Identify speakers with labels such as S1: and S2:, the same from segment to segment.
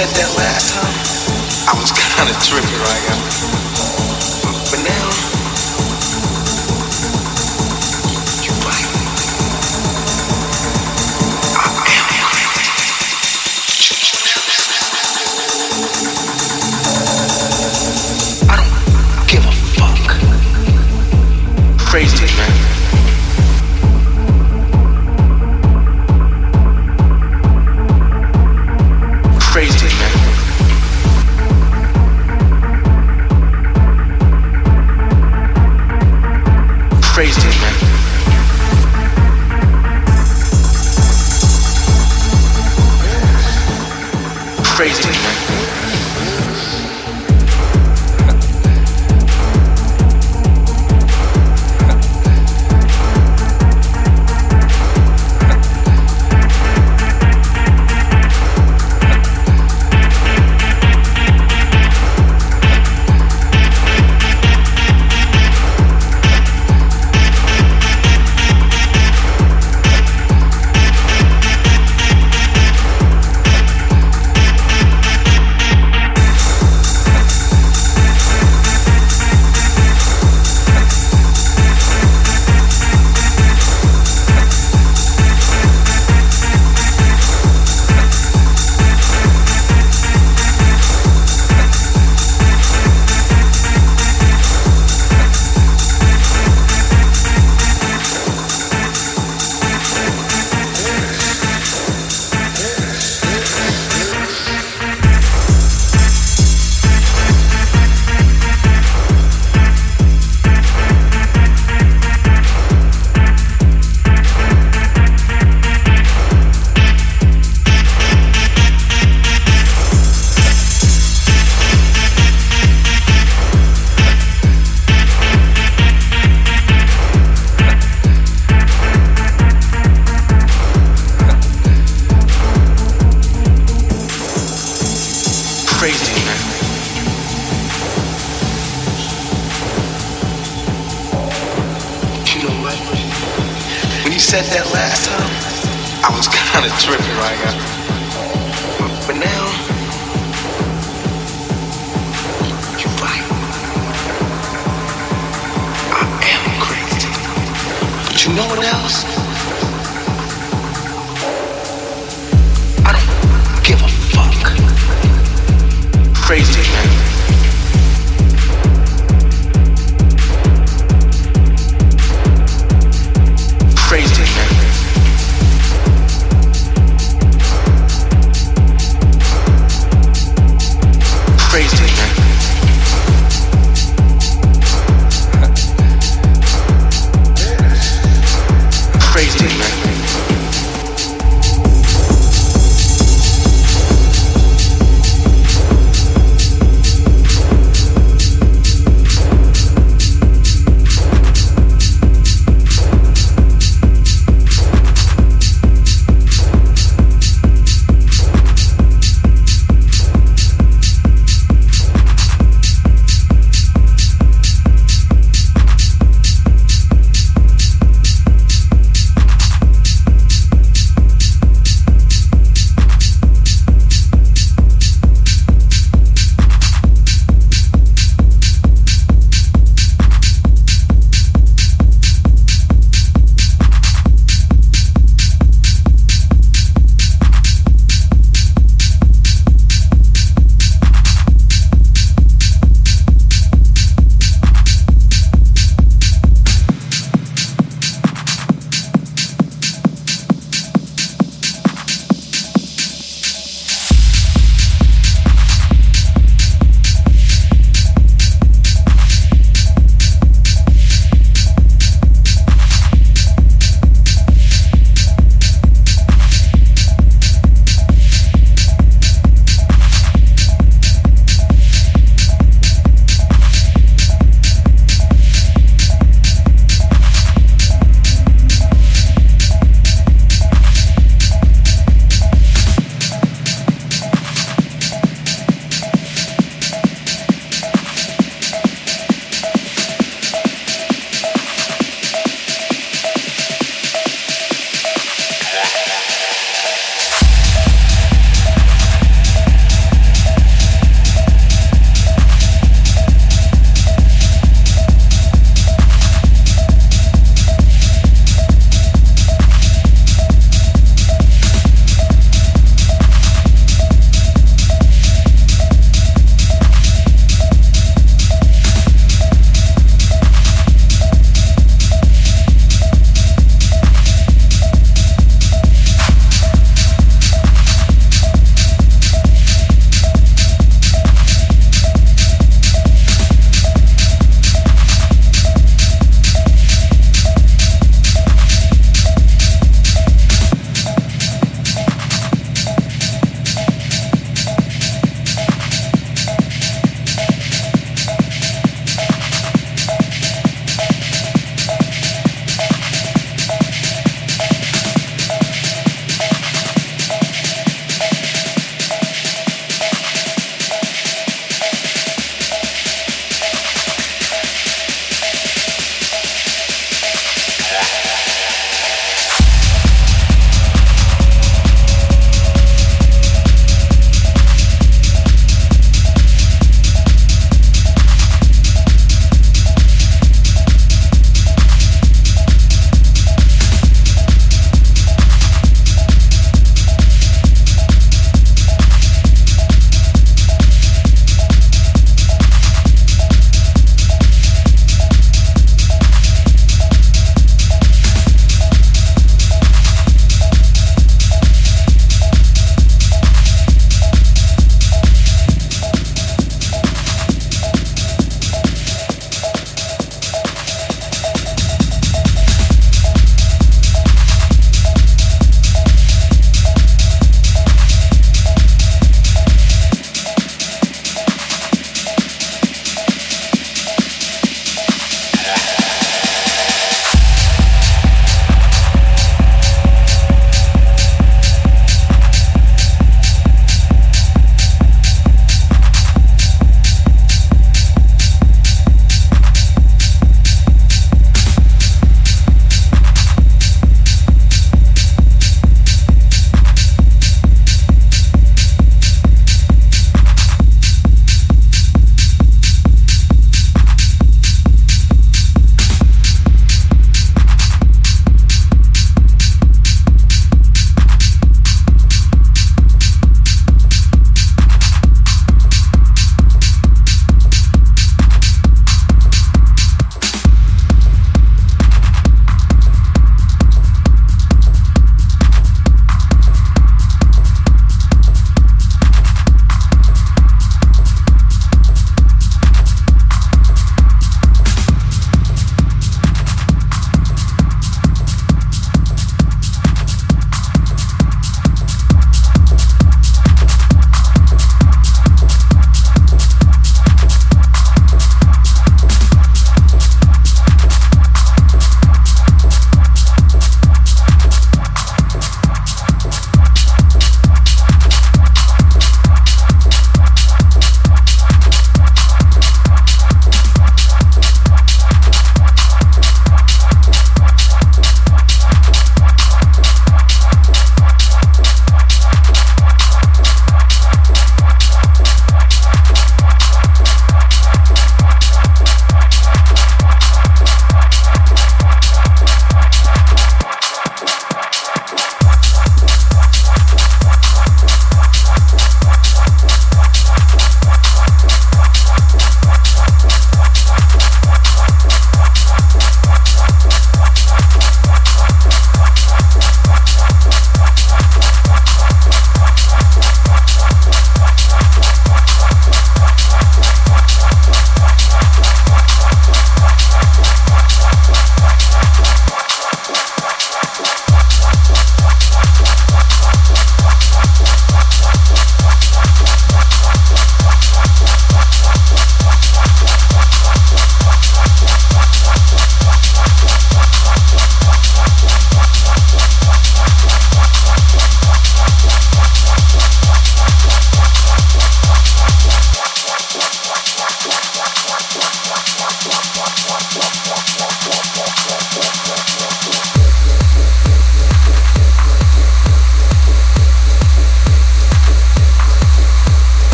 S1: said that last time, I was kind of tripping, right?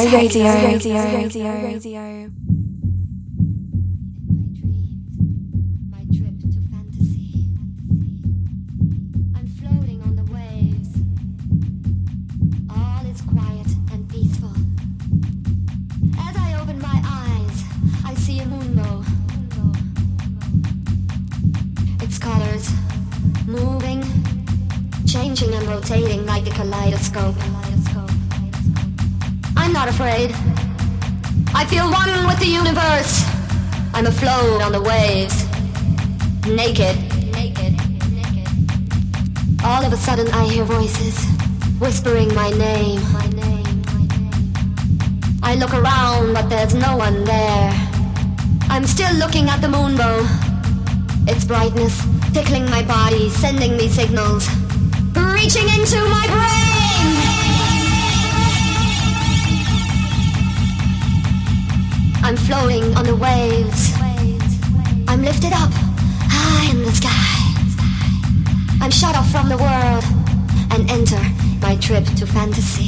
S2: Techno Radio. Radio. Radio. Radio.
S3: Signals reaching into my brain. I'm floating on the waves. I'm lifted up high in the sky. I'm shut off from the world and enter my trip to fantasy.